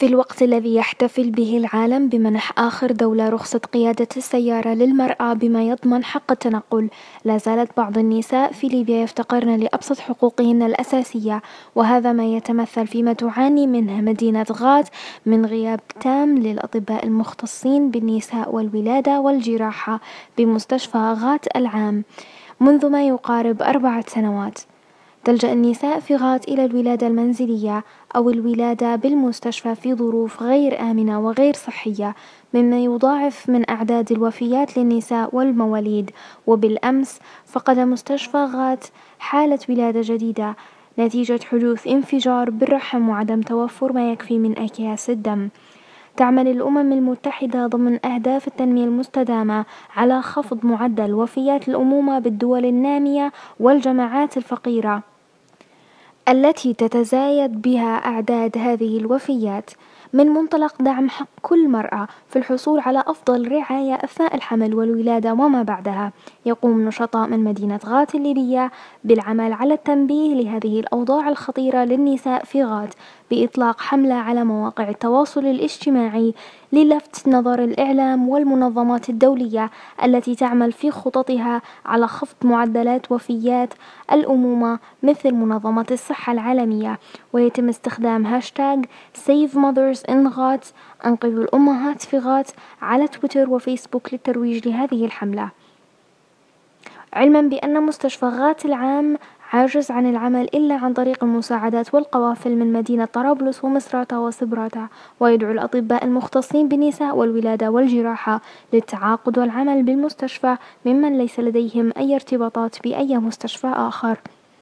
في الوقت الذي يحتفل به العالم بمنح آخر دولة رخصة قيادة السيارة للمرأة بما يضمن حق التنقل، لا زالت بعض النساء في ليبيا يفتقرن لأبسط حقوقهن الأساسية، وهذا ما يتمثل فيما تعاني منه مدينة غاز من غياب تام للأطباء المختصين بالنساء والولادة والجراحة بمستشفى غات العام منذ ما يقارب أربعة سنوات. تلجأ النساء في غات إلى الولادة المنزلية أو الولادة بالمستشفى في ظروف غير آمنة وغير صحية، مما يضاعف من أعداد الوفيات للنساء والمواليد، وبالأمس فقد مستشفى غات حالة ولادة جديدة نتيجة حدوث انفجار بالرحم وعدم توفر ما يكفي من أكياس الدم. تعمل الأمم المتحدة ضمن أهداف التنمية المستدامة على خفض معدل وفيات الأمومة بالدول النامية والجماعات الفقيرة. التي تتزايد بها أعداد هذه الوفيات من منطلق دعم حق كل مرأة في الحصول على أفضل رعاية أثناء الحمل والولادة وما بعدها، يقوم نشطاء من مدينة غات الليبية بالعمل على التنبيه لهذه الأوضاع الخطيرة للنساء في غات بإطلاق حملة على مواقع التواصل الاجتماعي للفت نظر الإعلام والمنظمات الدولية التي تعمل في خططها على خفض معدلات وفيات الأمومة مثل منظمة الصحة العالمية، ويتم استخدام هاشتاج Save Mothers in غات أنقذوا الأمهات في غات على تويتر وفيسبوك للترويج لهذه الحملة، علما بأن مستشفى غات العام عاجز عن العمل إلا عن طريق المساعدات والقوافل من مدينة طرابلس ومصراتة وصبراتة، ويدعو الأطباء المختصين بالنساء والولادة والجراحة للتعاقد والعمل بالمستشفى ممن ليس لديهم أي ارتباطات بأي مستشفى آخر.